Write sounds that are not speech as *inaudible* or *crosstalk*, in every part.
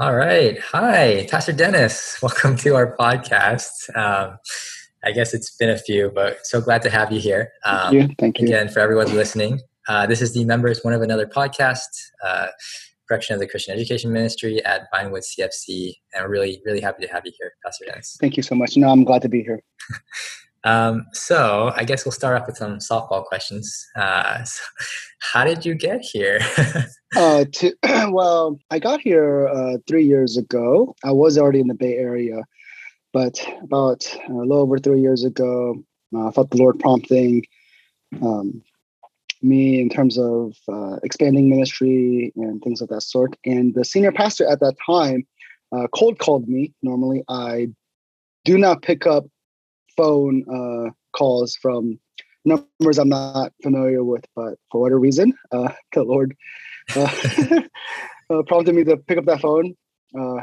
All right. Hi, Pastor Dennis. *laughs* Welcome to our podcast. Um, I guess it's been a few, but so glad to have you here. Um, Thank you. Thank you. Again, for everyone listening, uh, this is the Members One of Another podcast, uh, production of the Christian Education Ministry at Vinewood CFC. And we're really, really happy to have you here, Pastor Dennis. Thank you so much. No, I'm glad to be here. *laughs* um, so I guess we'll start off with some softball questions. Uh, *laughs* so how did you get here? *laughs* uh, to, *clears throat* well, I got here uh, three years ago. I was already in the Bay Area but about a little over three years ago, uh, I felt the Lord prompting um, me in terms of uh, expanding ministry and things of that sort. And the senior pastor at that time uh, cold called me. Normally, I do not pick up phone uh, calls from numbers I'm not familiar with, but for whatever reason, uh, *laughs* the Lord *laughs* uh, prompted me to pick up that phone.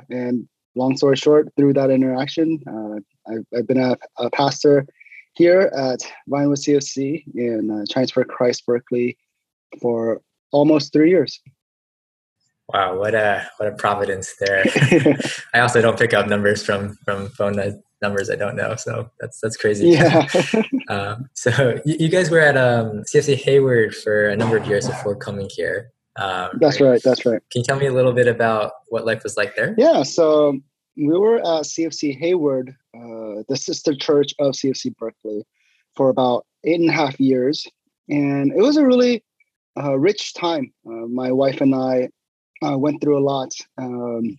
and long story short, through that interaction, uh, I've, I've, been a, a, pastor here at Vinewood CFC in uh, for Christ Berkeley for almost three years. Wow, what a what a providence there! *laughs* I also don't pick up numbers from from phone numbers I don't know, so that's that's crazy. Yeah. *laughs* *laughs* um, so you, you, guys were at um, CFC Hayward for a number of years before coming here. Um, that's right. right. That's right. Can you tell me a little bit about what life was like there? Yeah. So we were at CFC Hayward, uh, the sister church of CFC Berkeley, for about eight and a half years, and it was a really uh, rich time. Uh, my wife and I uh, went through a lot um,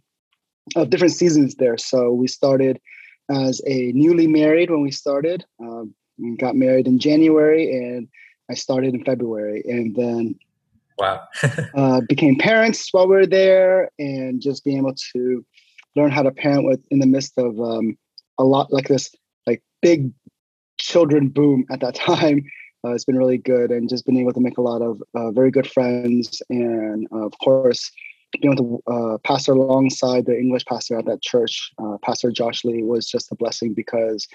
of different seasons there. So we started as a newly married when we started. Um, we got married in January, and I started in February, and then Wow. *laughs* uh, became parents while we were there and just being able to learn how to parent with in the midst of um, a lot like this, like big children boom at that *laughs* time. Uh, it's been really good and just been able to make a lot of uh, very good friends. And of course, being able to uh, pastor alongside the English pastor at that church, uh, Pastor Josh Lee, was just a blessing because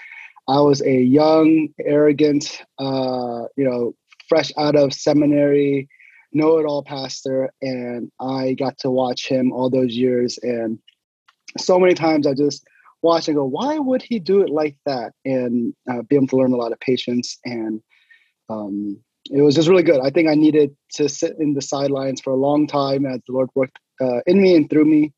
I was a young, arrogant, uh, you know, fresh out of seminary, know it all pastor and i got to watch him all those years. And so many times i just watch and go why would he do it like that? And uh, be able to learn a lot of patience and um, it was just really good. I think i needed to sit in the sidelines for a long time as the lord worked uh, in me and through me.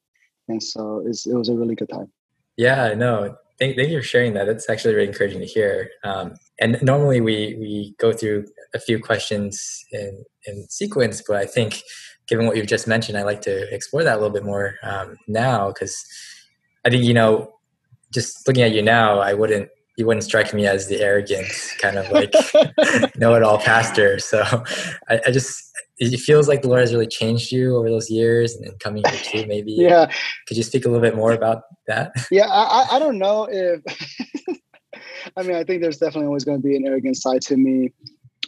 And so it was, it was a really good time. Yeah i know. Thank, thank you for sharing that. It's actually really encouraging to hear. Um, and normally we we go through a few questions in in sequence, but I think given what you've just mentioned, I'd like to explore that a little bit more um, now because I think you know, just looking at you now, I wouldn't you wouldn't strike me as the arrogant kind of like *laughs* know-it-all pastor. So I, I, just it feels like the Lord has really changed you over those years and, coming here too. Maybe *laughs* yeah. Could you speak a little bit more about that? *laughs* Yeah, I, I don't know if *laughs* I mean, I think there's definitely always going to be an arrogant side to me.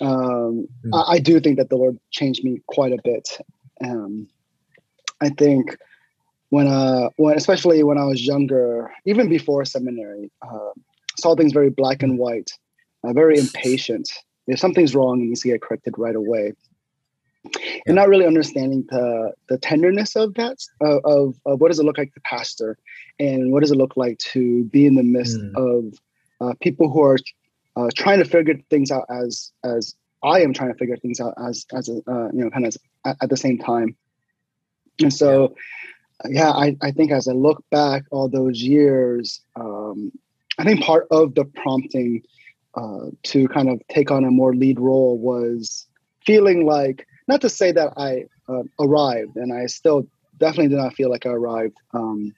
Um, mm. I, I, do think that the Lord changed me quite a bit. Um, I think when, uh, when, especially when I was younger, even before seminary, uh, saw things very black and white, uh, very impatient. If something's wrong, it needs to get corrected right away. Yeah. And not really understanding the the tenderness of that, of, of what does it look like to pastor, and what does it look like to be in the midst mm. of uh, people who are uh, trying to figure things out as as I am trying to figure things out as as a, uh, you know kind of at, at, the same time. And so, yeah, I, I think as I look back all those years, um, I think part of the prompting uh, to kind of take on a more lead role was feeling like not to say that I uh, arrived, and I still definitely did not feel like I arrived. Um,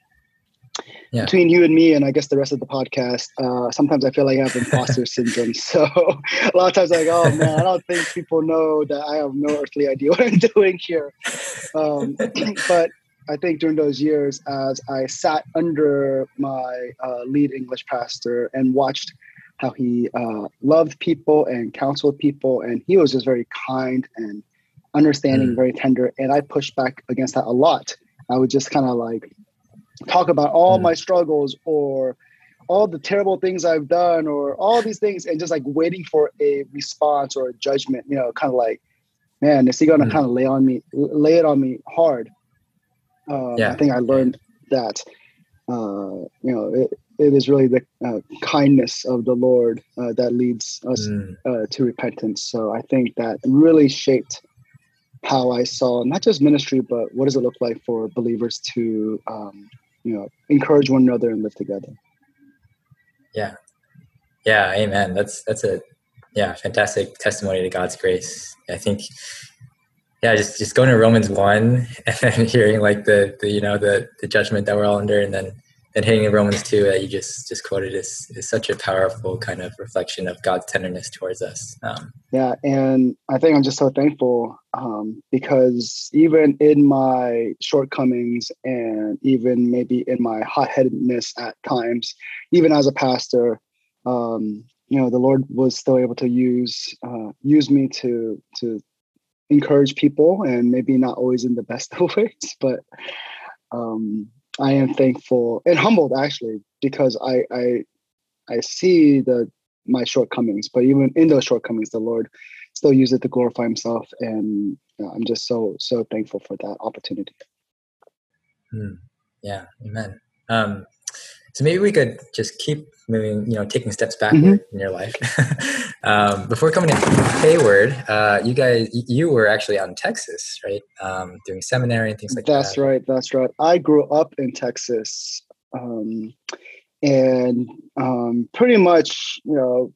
yeah. between you and me and I guess the rest of the podcast, uh, sometimes I feel like I have imposter *laughs* syndrome. So *laughs* a lot of times I'm like, oh man, I don't think people know that I have no earthly idea what I'm *laughs* doing here. Um, but I think during those years, as I sat under my uh, lead English pastor and watched how he uh, loved people and counseled people, and he was just very kind and understanding, mm. very tender. And I pushed back against that a lot. I would just kind of like talk about all mm. my struggles or all the terrible things I've done or all these things and just like waiting for a response or a judgment, you know, kind of like, man, is he gonna mm. kind of lay on me, lay it on me hard? Um, yeah. I think I learned that uh, you know it, it is really the uh, kindness of the Lord uh, that leads us mm. uh, to repentance. So I think that really shaped how I saw not just ministry, but what does it look like for believers to, um, you know, encourage one another and live together. Yeah, yeah, amen. That's that's a yeah fantastic testimony to God's grace. I think yeah, just just going to Romans one *laughs* and then hearing like the, the you know the the judgment that we're all under, and then and hitting Romans two that you just just quoted is is such a powerful kind of reflection of God's tenderness towards us. Um, yeah, and I think I'm just so thankful um, because even in my shortcomings and even maybe in my hot headedness at times, even as a pastor, um, you know, the Lord was still able to use uh, use me to to encourage people, and maybe not always in the best *laughs* of ways, but um, I am thankful and humbled actually because I I I see the my shortcomings, but even in those shortcomings, the Lord still uses it to glorify Himself, and you know, I'm just so so thankful for that opportunity. Hmm. Yeah, Amen. Um, so maybe we could just keep moving, you know, taking steps backward mm-hmm. in your life. *laughs* um, before coming to Hayward, uh, you guys, you were actually out in Texas, right? Um, doing seminary and things like that's that. That's right. That's right. I grew up in Texas, um, and um, pretty much, you know,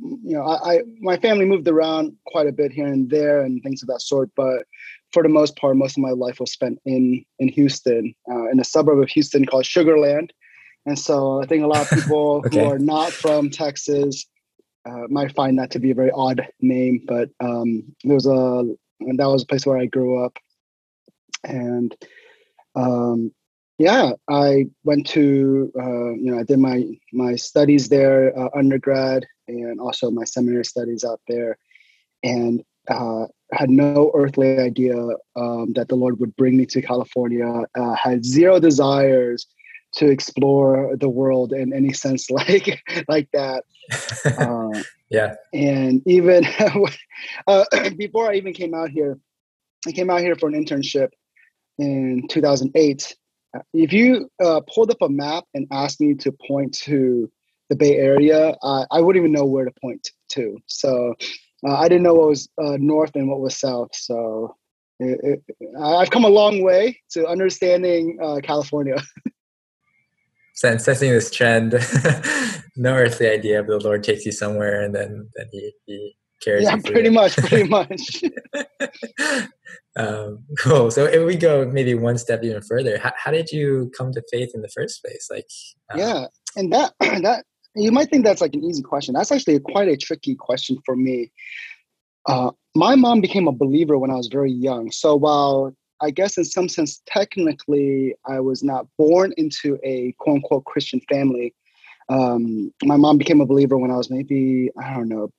you know, I, I my family moved around quite a bit here and there and things of that sort, but for the most part, most of my life was spent in in Houston, uh, in a suburb of Houston called Sugar Land. And so I think a lot of people *laughs* okay. who are not from Texas uh, might find that to be a very odd name, but um, there was a and that was a place where I grew up, and um, yeah, I went to uh, you know I did my my studies there, uh, undergrad, and also my seminary studies out there, and uh, had no earthly idea um, that the Lord would bring me to California. Uh, had zero desires to explore the world in any sense *laughs* like like that. *laughs* Uh, yeah. And even *laughs* uh, *clears throat* before I even came out here, I came out here for an internship in 2008. If you uh, pulled up a map and asked me to point to the Bay Area, I wouldn't even know where to point to. So uh, I didn't know what was uh, north and what was south. So it, it, I've come a long way to understanding uh, California. Sensing this trend, *laughs* no earthly idea, but the Lord takes you somewhere, and then then He, he carries. Yeah, pretty much, pretty *laughs* much. *laughs* um, cool. So if we go maybe one step even further, how, how did you come to faith in the first place? Like, um, yeah, and that *clears throat* that you might think that's like an easy question. That's actually quite a tricky question for me. Uh, my mom became a believer when I was very young. So while I guess in some sense, technically, I was not born into a quote unquote Christian family. Um, my mom became a believer when I was maybe, I don't know,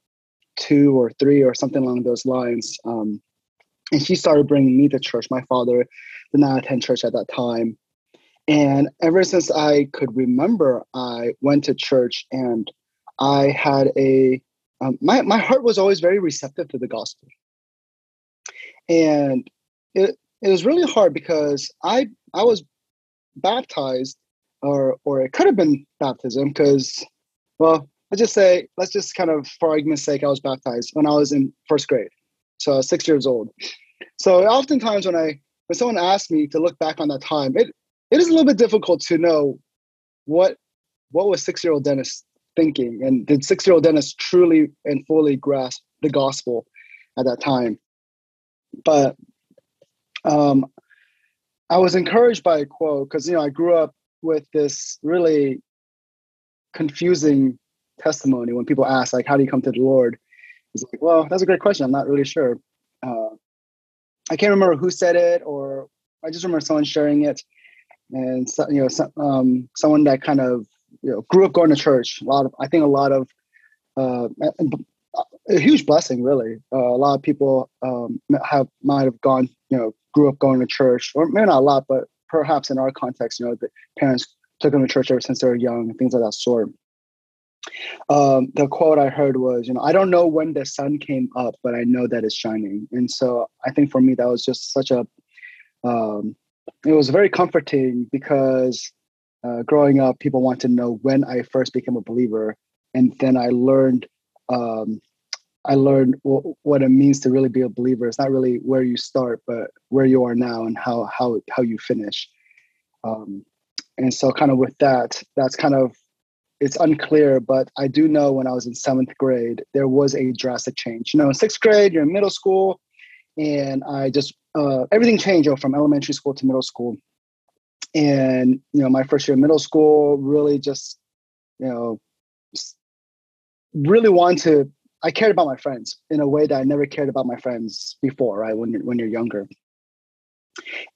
two or three or something along those lines. Um, and she started bringing me to church. My father did not attend church at that time. And ever since I could remember, I went to church and I had a, um, my, my heart was always very receptive to the gospel. And it, it was really hard because I I was baptized or or it could have been baptism because well let's just say let's just kind of for argument's sake I was baptized when I was in first grade. So I was six years old. So oftentimes when I when someone asks me to look back on that time it it is a little bit difficult to know what what was six year old Dennis thinking and did six year old Dennis truly and fully grasp the gospel at that time? But um, I was encouraged by a quote because you know I grew up with this really confusing testimony when people ask like, "How do you come to the Lord?" It's like, "Well, that's a great question. I'm not really sure." Uh, I can't remember who said it, or I just remember someone sharing it, and so, you know, so, um, someone that kind of you know grew up going to church. A lot of, I think, a lot of uh, a huge blessing, really. Uh, a lot of people um, have might have gone, you know, grew up going to church, or maybe not a lot, but perhaps in our context, you know, the parents took them to church ever since they were young, things of that sort. Um, the quote I heard was, you know, I don't know when the sun came up, but I know that it's shining. And so I think for me, that was just such a um, it was very comforting because uh, growing up, people want to know when I first became a believer, and then I learned. Um, I learned w- what it means to really be a believer. It's not really where you start, but where you are now and how how how you finish. Um, and so, kind of with that, that's kind of it's unclear, but I do know when I was in seventh grade, there was a drastic change. You know, in sixth grade, you're in middle school, and I just uh, everything changed from elementary school to middle school. And you know, my first year in middle school really just, you know, really wanted to. I cared about my friends in a way that I never cared about my friends before. Right when you're when you're younger.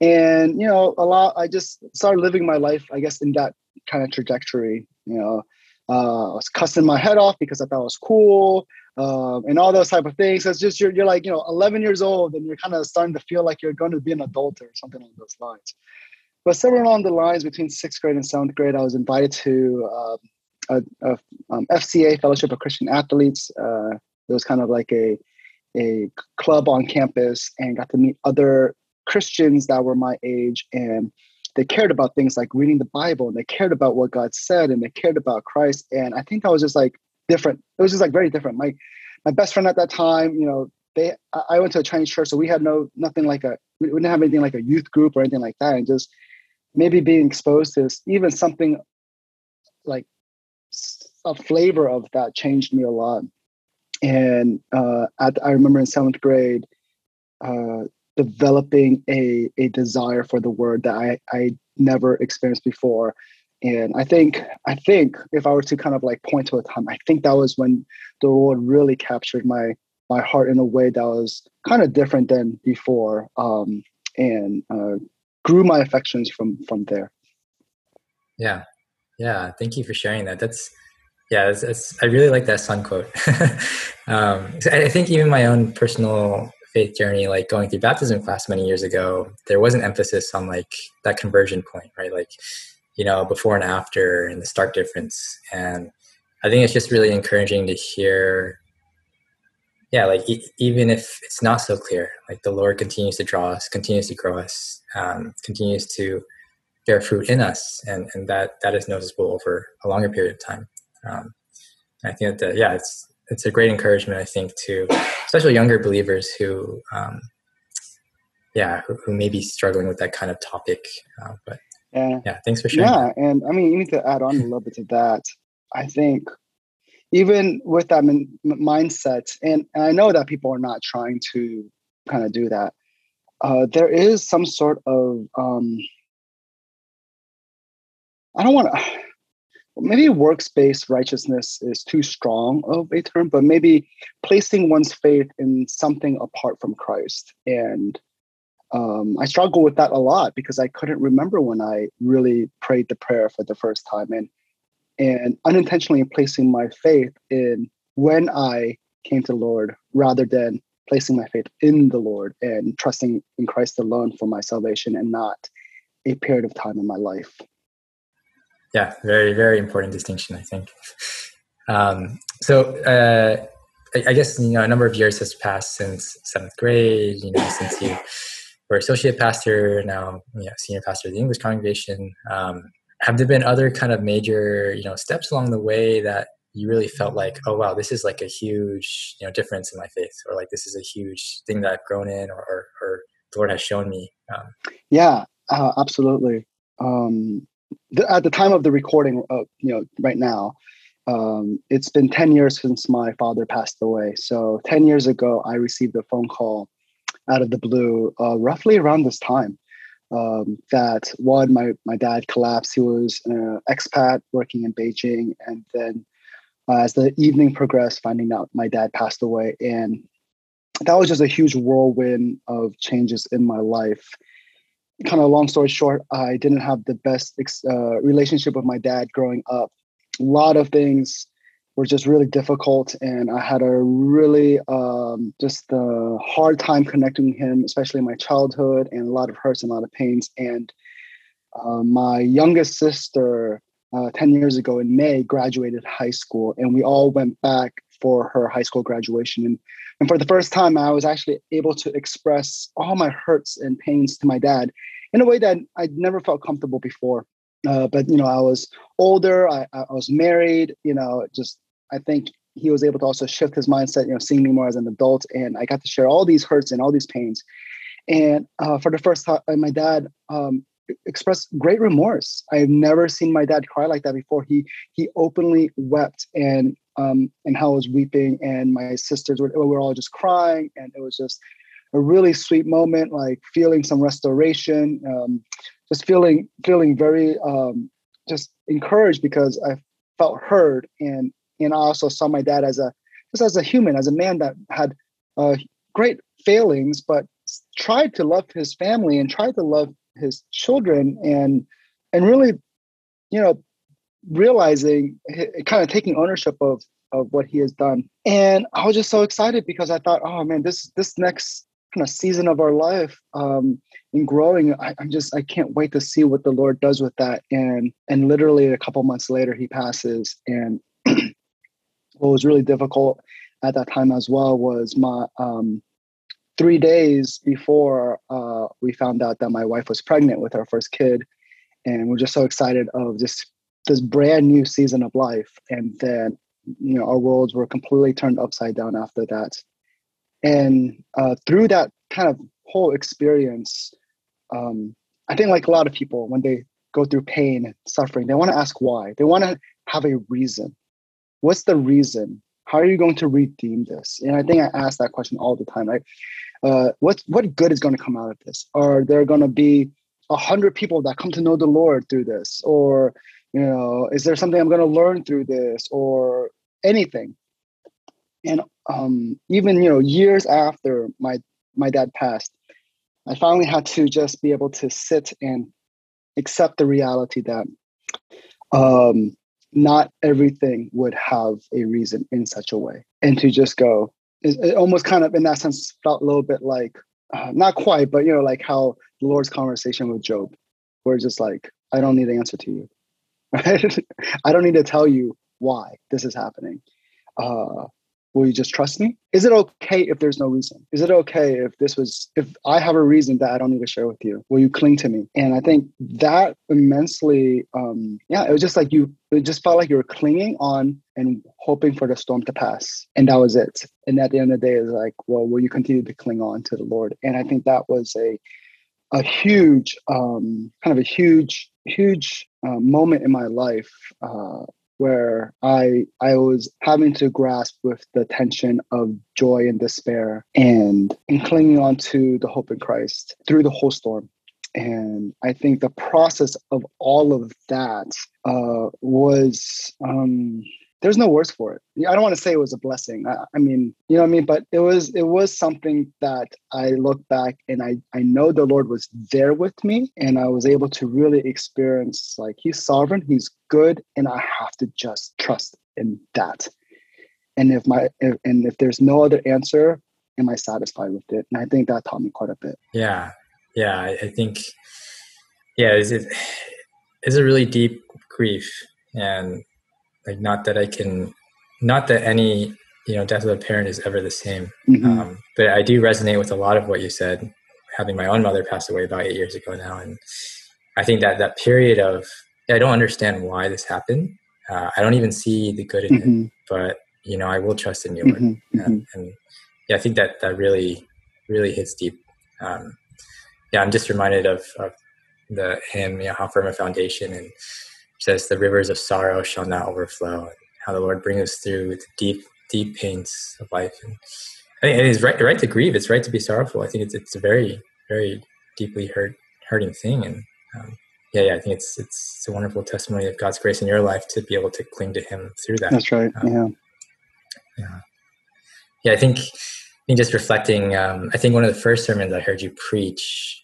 And you know, a lot. I just started living my life, I guess, in that kind of trajectory. You know, uh, I was cussing my head off because I thought it was cool, um, and all those type of things. So it's just you're, you're like you know 11 years old, and you're kind of starting to feel like you're going to be an adult or something along those lines. But somewhere along the lines between sixth grade and seventh grade, I was invited to uh, a, a um, FCA Fellowship of Christian Athletes. Uh, it was kind of like a a club on campus, and got to meet other Christians that were my age and they cared about things like reading the Bible and they cared about what God said and they cared about Christ. And I think that was just like different. It was just like very different. My my best friend at that time, you know, they I went to a Chinese church, so we had no nothing like a we didn't have anything like a youth group or anything like that. And just maybe being exposed to even something like a flavor of that changed me a lot. And uh, at, I remember in seventh grade, uh, developing a, a desire for the word that I, I never experienced before. And I think I think if I were to kind of like point to a time, I think that was when the Lord really captured my my heart in a way that was kind of different than before, um, and uh, grew my affections from from there. Yeah, yeah. Thank you for sharing that. That's yeah. It's, it's, I really like that sun quote. *laughs* um, I think even my own personal faith journey, like going through baptism class many years ago, there was an emphasis on like that conversion point, right? Like, you know, before and after and the stark difference. And I think it's just really encouraging to hear, yeah, like e- even if it's not so clear, like the Lord continues to draw us, continues to grow us, um, continues to bear fruit in us, and and that that is noticeable over a longer period of time. Um, I think that the, yeah, it's it's a great encouragement, I think, to especially younger believers who, um, yeah, who, who, may be struggling with that kind of topic. Uh, but yeah, yeah, thanks for sharing. Yeah, and I mean, you need to add on a little bit to that, I think even with that min- mindset, and, and I know that people are not trying to kind of do that. Uh, there is some sort of um, I don't want to maybe works-based righteousness is too strong of a term, but maybe placing one's faith in something apart from Christ. And um, I struggle with that a lot because I couldn't remember when I really prayed the prayer for the first time, and and unintentionally placing my faith in when I came to the Lord rather than placing my faith in the Lord and trusting in Christ alone for my salvation and not a period of time in my life yeah, very very important distinction, I think. Um, so uh, I, I, guess you know a number of years has passed since seventh grade. You know, since you were associate pastor, now you know, senior pastor of the English congregation. Um, have there been other kind of major you know steps along the way that you really felt like, oh wow, this is like a huge you know difference in my faith, or like this is a huge thing that I've grown in, or or, or the Lord has shown me. Um, yeah, uh, absolutely. Um, the, at the time of the recording, uh, you know, right now, um, it's been 10 years since my father passed away. So 10 years ago, I received a phone call out of the blue, uh, roughly around this time, um, that one, my, my dad collapsed. He was an expat working in Beijing. And then uh, as the evening progressed, finding out my dad passed away. And that was just a huge whirlwind of changes in my life kind of long story short, I didn't have the best uh, relationship with my dad growing up. A lot of things were just really difficult, and I had a really um, just a hard time connecting him, especially in my childhood, and a lot of hurts and a lot of pains. And uh, my youngest sister, uh, 10 years ago in May, graduated high school, and we all went back for her high school graduation. And, and for the first time, I was actually able to express all my hurts and pains to my dad. in a way that I'd never felt comfortable before. Uh, but you know, I was older. I, I was married. You know, just I think he was able to also shift his mindset. You know, seeing me more as an adult, and I got to share all these hurts and all these pains. And uh, for the first time, my dad um, expressed great remorse. I've never seen my dad cry like that before. He he openly wept and um, and how I was weeping, and my sisters were, were all just crying, and it was just a really sweet moment, like feeling some restoration, um, just feeling feeling very um, just encouraged because I felt heard, and and I also saw my dad as a just as a human, as a man that had uh, great failings, but tried to love his family and tried to love his children, and and really, you know, realizing kind of taking ownership of of what he has done. And i was just so excited because i thought oh man this this next kind of season of our life um, in growing I, am just i can't wait to see what the lord does with that. And and literally a couple months later he passes. And *clears throat* what was really difficult at that time as well was my um, three days before uh, we found out that my wife was pregnant with our first kid. And we're just so excited of this this brand new season of life and then you know our worlds were completely turned upside down after that. And uh, through that kind of whole experience um, i think like a lot of people when they go through pain and suffering they want to ask why. They want to have a reason. What's the reason? How are you going to redeem this? And i think i ask that question all the time right? Uh, what what good is going to come out of this? Are there going to be a hundred people that come to know the lord through this? Or you know is there something i'm going to learn through this or anything? And um, even you know years after my my dad passed i finally had to just be able to sit and accept the reality that um, not everything would have a reason in such a way. And to just go it, almost kind of in that sense felt a little bit like uh, not quite but you know like how the lord's conversation with job where it's just like i don't need the answer to you *laughs* i don't need to tell you why this is happening. Uh, will you just trust me? Is it okay if there's no reason? Is it okay if this was if i have a reason that i don't need to share with you? Will you cling to me? And i think that immensely um yeah it was just like you it just felt like you were clinging on and hoping for the storm to pass. And that was it. And at the end of the day it's like well will you continue to cling on to the lord? And i think that was a a huge um kind of a huge huge uh, moment in my life uh, where I I was having to grasp with the tension of joy and despair and, and clinging on to the hope in Christ through the whole storm. And I think the process of all of that uh, was um, there's no words for it. I don't want to say it was a blessing. I, I, mean, you know what I mean? But it was it was something that I look back and I I know the Lord was there with me and I was able to really experience like he's sovereign, he's good, and I have to just trust in that. And if my if, and if there's no other answer, am I satisfied with it? And I think that taught me quite a bit. Yeah. Yeah. I, I think yeah, it's, it's a really deep grief and like not that I can, not that any you know death of a parent is ever the same. Mm-hmm. Um, but I do resonate with a lot of what you said. Having my own mother pass away about eight years ago now, and I think that that period of I don't understand why this happened. Uh, I don't even see the good in mm-hmm. it, but you know I will trust in you, mm-hmm. and, mm-hmm. and, yeah, I think that that really really hits deep. Um, yeah, I'm just reminded of, of the hymn, you know, how firm a foundation, and says the rivers of sorrow shall not overflow and how the lord brings us through the deep deep pains of life. And i think it is right right to grieve. It's right to be sorrowful. I think it's it's a very very deeply hurt hurting thing. And um, yeah yeah i think it's it's, it's a wonderful testimony of god's grace in your life to be able to cling to him through that. That's right. Um, yeah. yeah. Yeah i think I think just reflecting um, i think one of the first sermons i heard you preach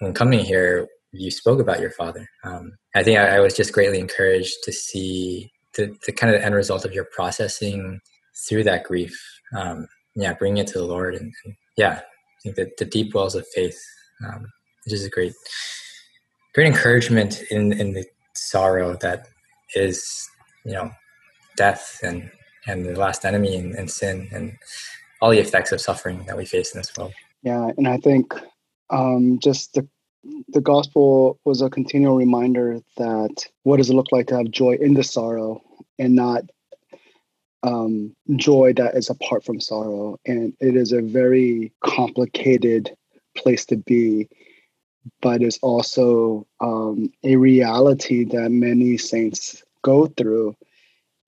when coming here you spoke about your father. Um, I think I, I, was just greatly encouraged to see the, the kind of end result of your processing through that grief. Um, yeah, bringing it to the Lord, and, and, yeah, I think that the deep wells of faith, um, which is a great, great encouragement in in the sorrow that is, you know, death and and the last enemy and, and sin and all the effects of suffering that we face in this world. Yeah, and I think um, just the the gospel was a continual reminder that what does it look like to have joy in the sorrow and not um, joy that is apart from sorrow. And it is a very complicated place to be, but it's also um, a reality that many saints go through.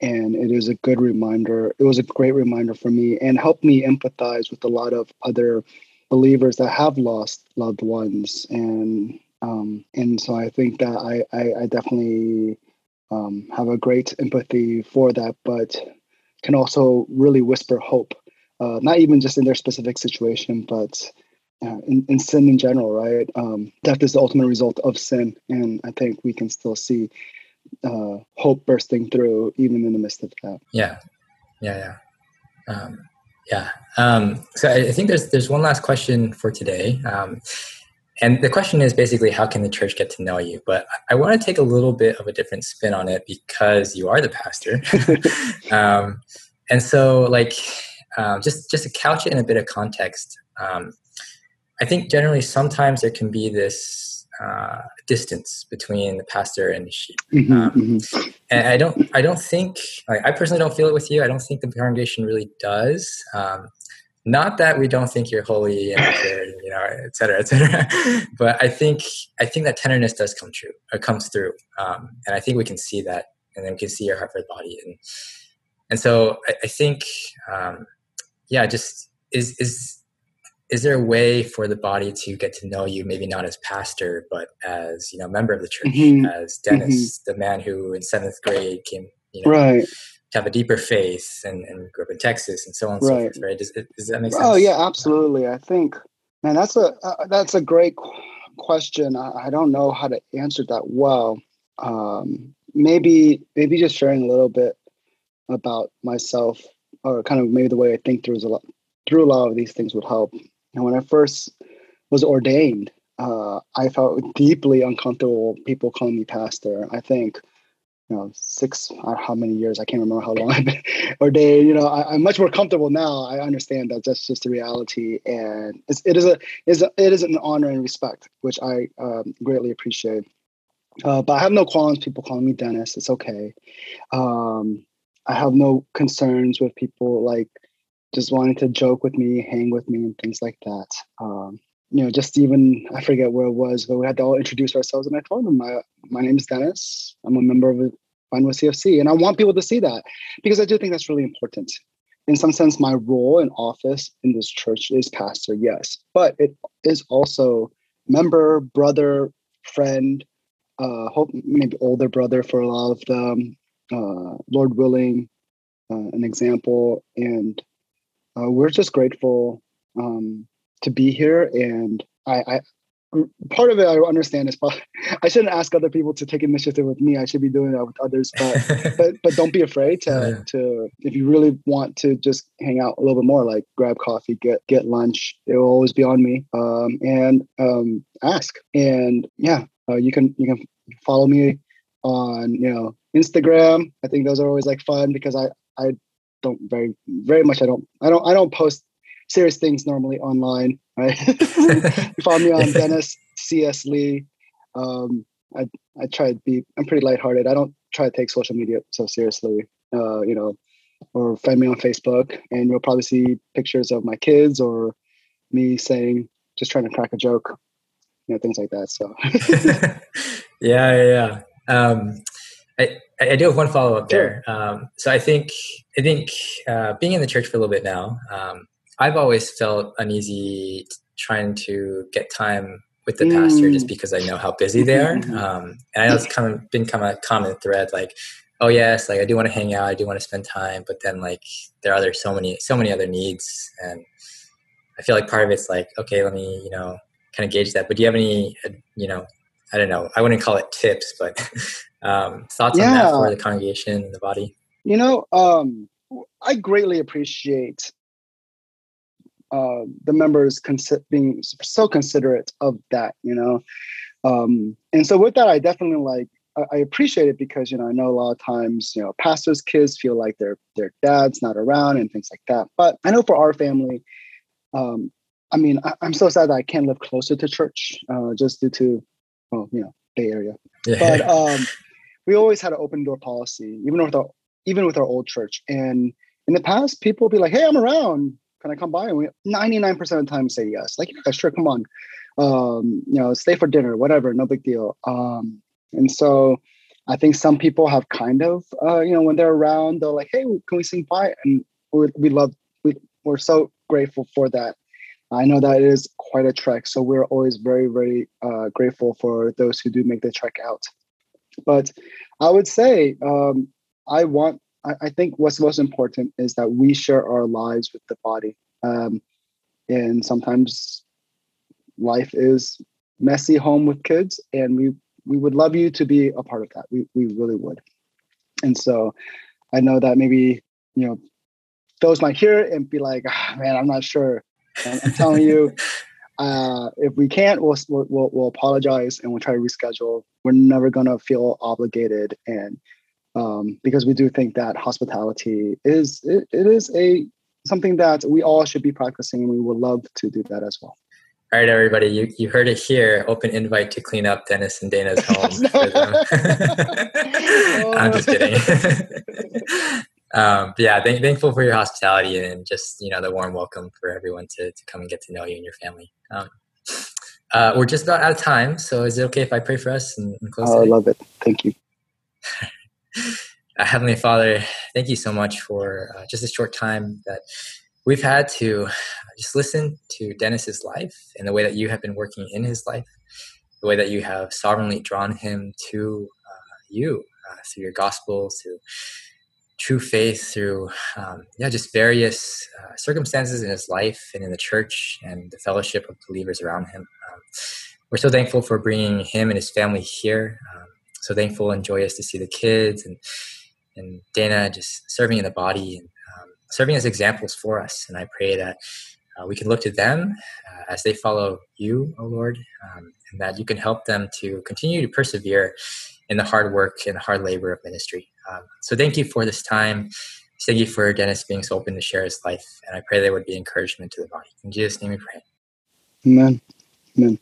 And it is a good reminder. It was a great reminder for me and helped me empathize with a lot of other believers that have lost loved ones. And um, and so I think that I, I, I definitely um, have a great empathy for that, but can also really whisper hope, uh, not even just in their specific situation, but uh, in, in sin in general, right? Um, death is the ultimate result of sin. And I think we can still see uh, hope bursting through even in the midst of that. Yeah. Yeah. Yeah. Um, yeah. Um, so I, think there's, there's one last question for today. Um, and the question is basically, how can the church get to know you? But I want to take a little bit of a different spin on it because you are the pastor. *laughs* um, and so, like, um, just just to couch it in a bit of context, um, I think generally sometimes there can be this uh, distance between the pastor and the sheep. Mm-hmm, um, mm-hmm. And I don't, I don't think, like, I personally don't feel it with you. I don't think the congregation really does. Um, not that we don't think you're holy and you know, et cetera, et cetera. *laughs* but I think I think that tenderness does come true, or comes through, um, and I think we can see that, and then we can see your heart for the body, and and so I, I think, um, yeah, just is is is there a way for the body to get to know you, maybe not as pastor, but as you know, member of the church, mm-hmm. as Dennis, mm-hmm. the man who in seventh grade came, you know, right to have a deeper faith and, and grew up in Texas and so on and right. so forth, right? Does, does that make sense? Oh yeah, absolutely. I think, man, that's a uh, that's a great question. I, I, don't know how to answer that well. Um, maybe maybe just sharing a little bit about myself, or kind of maybe the way I think through a lot through a lot of these things would help. And when I first was ordained, uh, I felt deeply uncomfortable people calling me pastor. I think you know six how many years i can't remember how long i've been *laughs* ordained. You know I, am much more comfortable now. I understand that that's just the reality. And it's, it is a is it is an honor and respect which i um, greatly appreciate. Uh, but i have no qualms people calling me dennis. It's okay. Um, i have no concerns with people like just wanting to joke with me hang with me and things like that um, you know, just even I forget where it was, but we had to all introduce ourselves, and I told them my my name is Dennis. I'm a member of Vinewood CFC, and I want people to see that because I do think that's really important. In some sense, my role in office in this church is pastor, yes, but it is also member, brother, friend, uh, hope maybe older brother for a lot of them. Uh, Lord willing, uh, an example, and uh, we're just grateful. Um, to be here and I, I part of it I understand is probably *laughs* I shouldn't ask other people to take initiative with me. I should be doing that with others. But *laughs* but but don't be afraid to yeah. to if you really want to just hang out a little bit more, like grab coffee, get get lunch. It will always be on me. Um, and um, ask. And yeah, uh, you can you can follow me on you know Instagram. I think those are always like fun because I I don't very very much I don't I don't I don't post serious things normally online. Right? *laughs* you follow me on *laughs* Dennis C.S. Lee. Um, I I try to be. I'm pretty lighthearted. I don't try to take social media so seriously. Uh, you know, or find me on Facebook, and you'll probably see pictures of my kids or me saying, just trying to crack a joke, you know, things like that. So. *laughs* yeah, yeah. yeah. Um, I, I do have one follow up there. Um, so I think I think uh, being in the church for a little bit now, um, I've always felt uneasy trying to get time with the mm. pastor just mm. because I know how busy they are. *laughs* Um, and I know it's kind of been kind of a common thread, like, oh yes, like I do want to hang out, I do want to spend time, but then like there are other so many so many other needs, and I feel like part of it's like, okay, let me you know kind of gauge that. But do you have any uh, you know I don't know, I wouldn't call it tips, but *laughs* um, thoughts yeah. on that for the congregation and the body? You know, um, I greatly appreciate uh, the members consi- being so considerate of that, you know. Um, and so with that, I definitely like I, I appreciate it because you know I know a lot of times you know pastors' kids feel like their their dad's not around and things like that. But I know for our family, um, I mean, I, am so sad that I can't live closer to church, uh, just due to, well, you know, Bay Area. Yeah. But *laughs* um, we always had an open door policy, even with our even with our old church. And in the past, people would be like, "Hey, I'm around. Can I come by?" And we 99% of the time say yes. Like, yeah, sure, come on. Um, you know, stay for dinner, whatever, no big deal. Um, and so I think some people have kind of, uh, you know, when they're around, they're like, "Hey, can we sing by?" And we, we love, we, we're so grateful for that. I know that is quite a trek, so we're always very, very uh, grateful for those who do make the trek out. But I would say um, I want. I, I, think what's most important is that we share our lives with the body, um, and sometimes life is messy home with kids, and we we would love you to be a part of that. We we really would. And so, I know that maybe you know those might hear it and be like, oh, "Man, I'm not sure." I'm, I'm telling you, *laughs* uh, if we can't, we'll, we'll, we'll apologize and we'll try to reschedule. We're never gonna feel obligated, and um, because we do think that hospitality is it, it is a something that we all should be practicing, and we would love to do that as well. All right, everybody, you, you heard it here. Open invite to clean up Dennis and Dana's *laughs* home. *laughs* I'm just kidding. Um, yeah, th- thankful for your hospitality and just you know the warm welcome for everyone to, to come and get to know you and your family. Um, uh, we're just about out of time, so is it okay if I pray for us and, and close? Oh, I love it. Thank you. *laughs* uh, Heavenly Father, thank you so much for uh, just a short time that we've had to just listen to Dennis's life and the way that you have been working in his life, the way that you have sovereignly drawn him to uh, you uh, through your gospel, through true faith through um, yeah just various uh, circumstances in his life and in the church and the fellowship of believers around him. Um, we're so thankful for bringing him and his family here. Um, so thankful and joyous to see the kids and and dana just serving in the body and um, serving as examples for us. And i pray that uh, we can look to them uh, as they follow you, O oh Lord, um, and that you can help them to continue to persevere in the hard work and hard labor of ministry. Um, so thank you for this time. Thank you for Dennis being so open to share his life. And I pray there would be encouragement to the body. In Jesus' name we pray. Amen. Amen.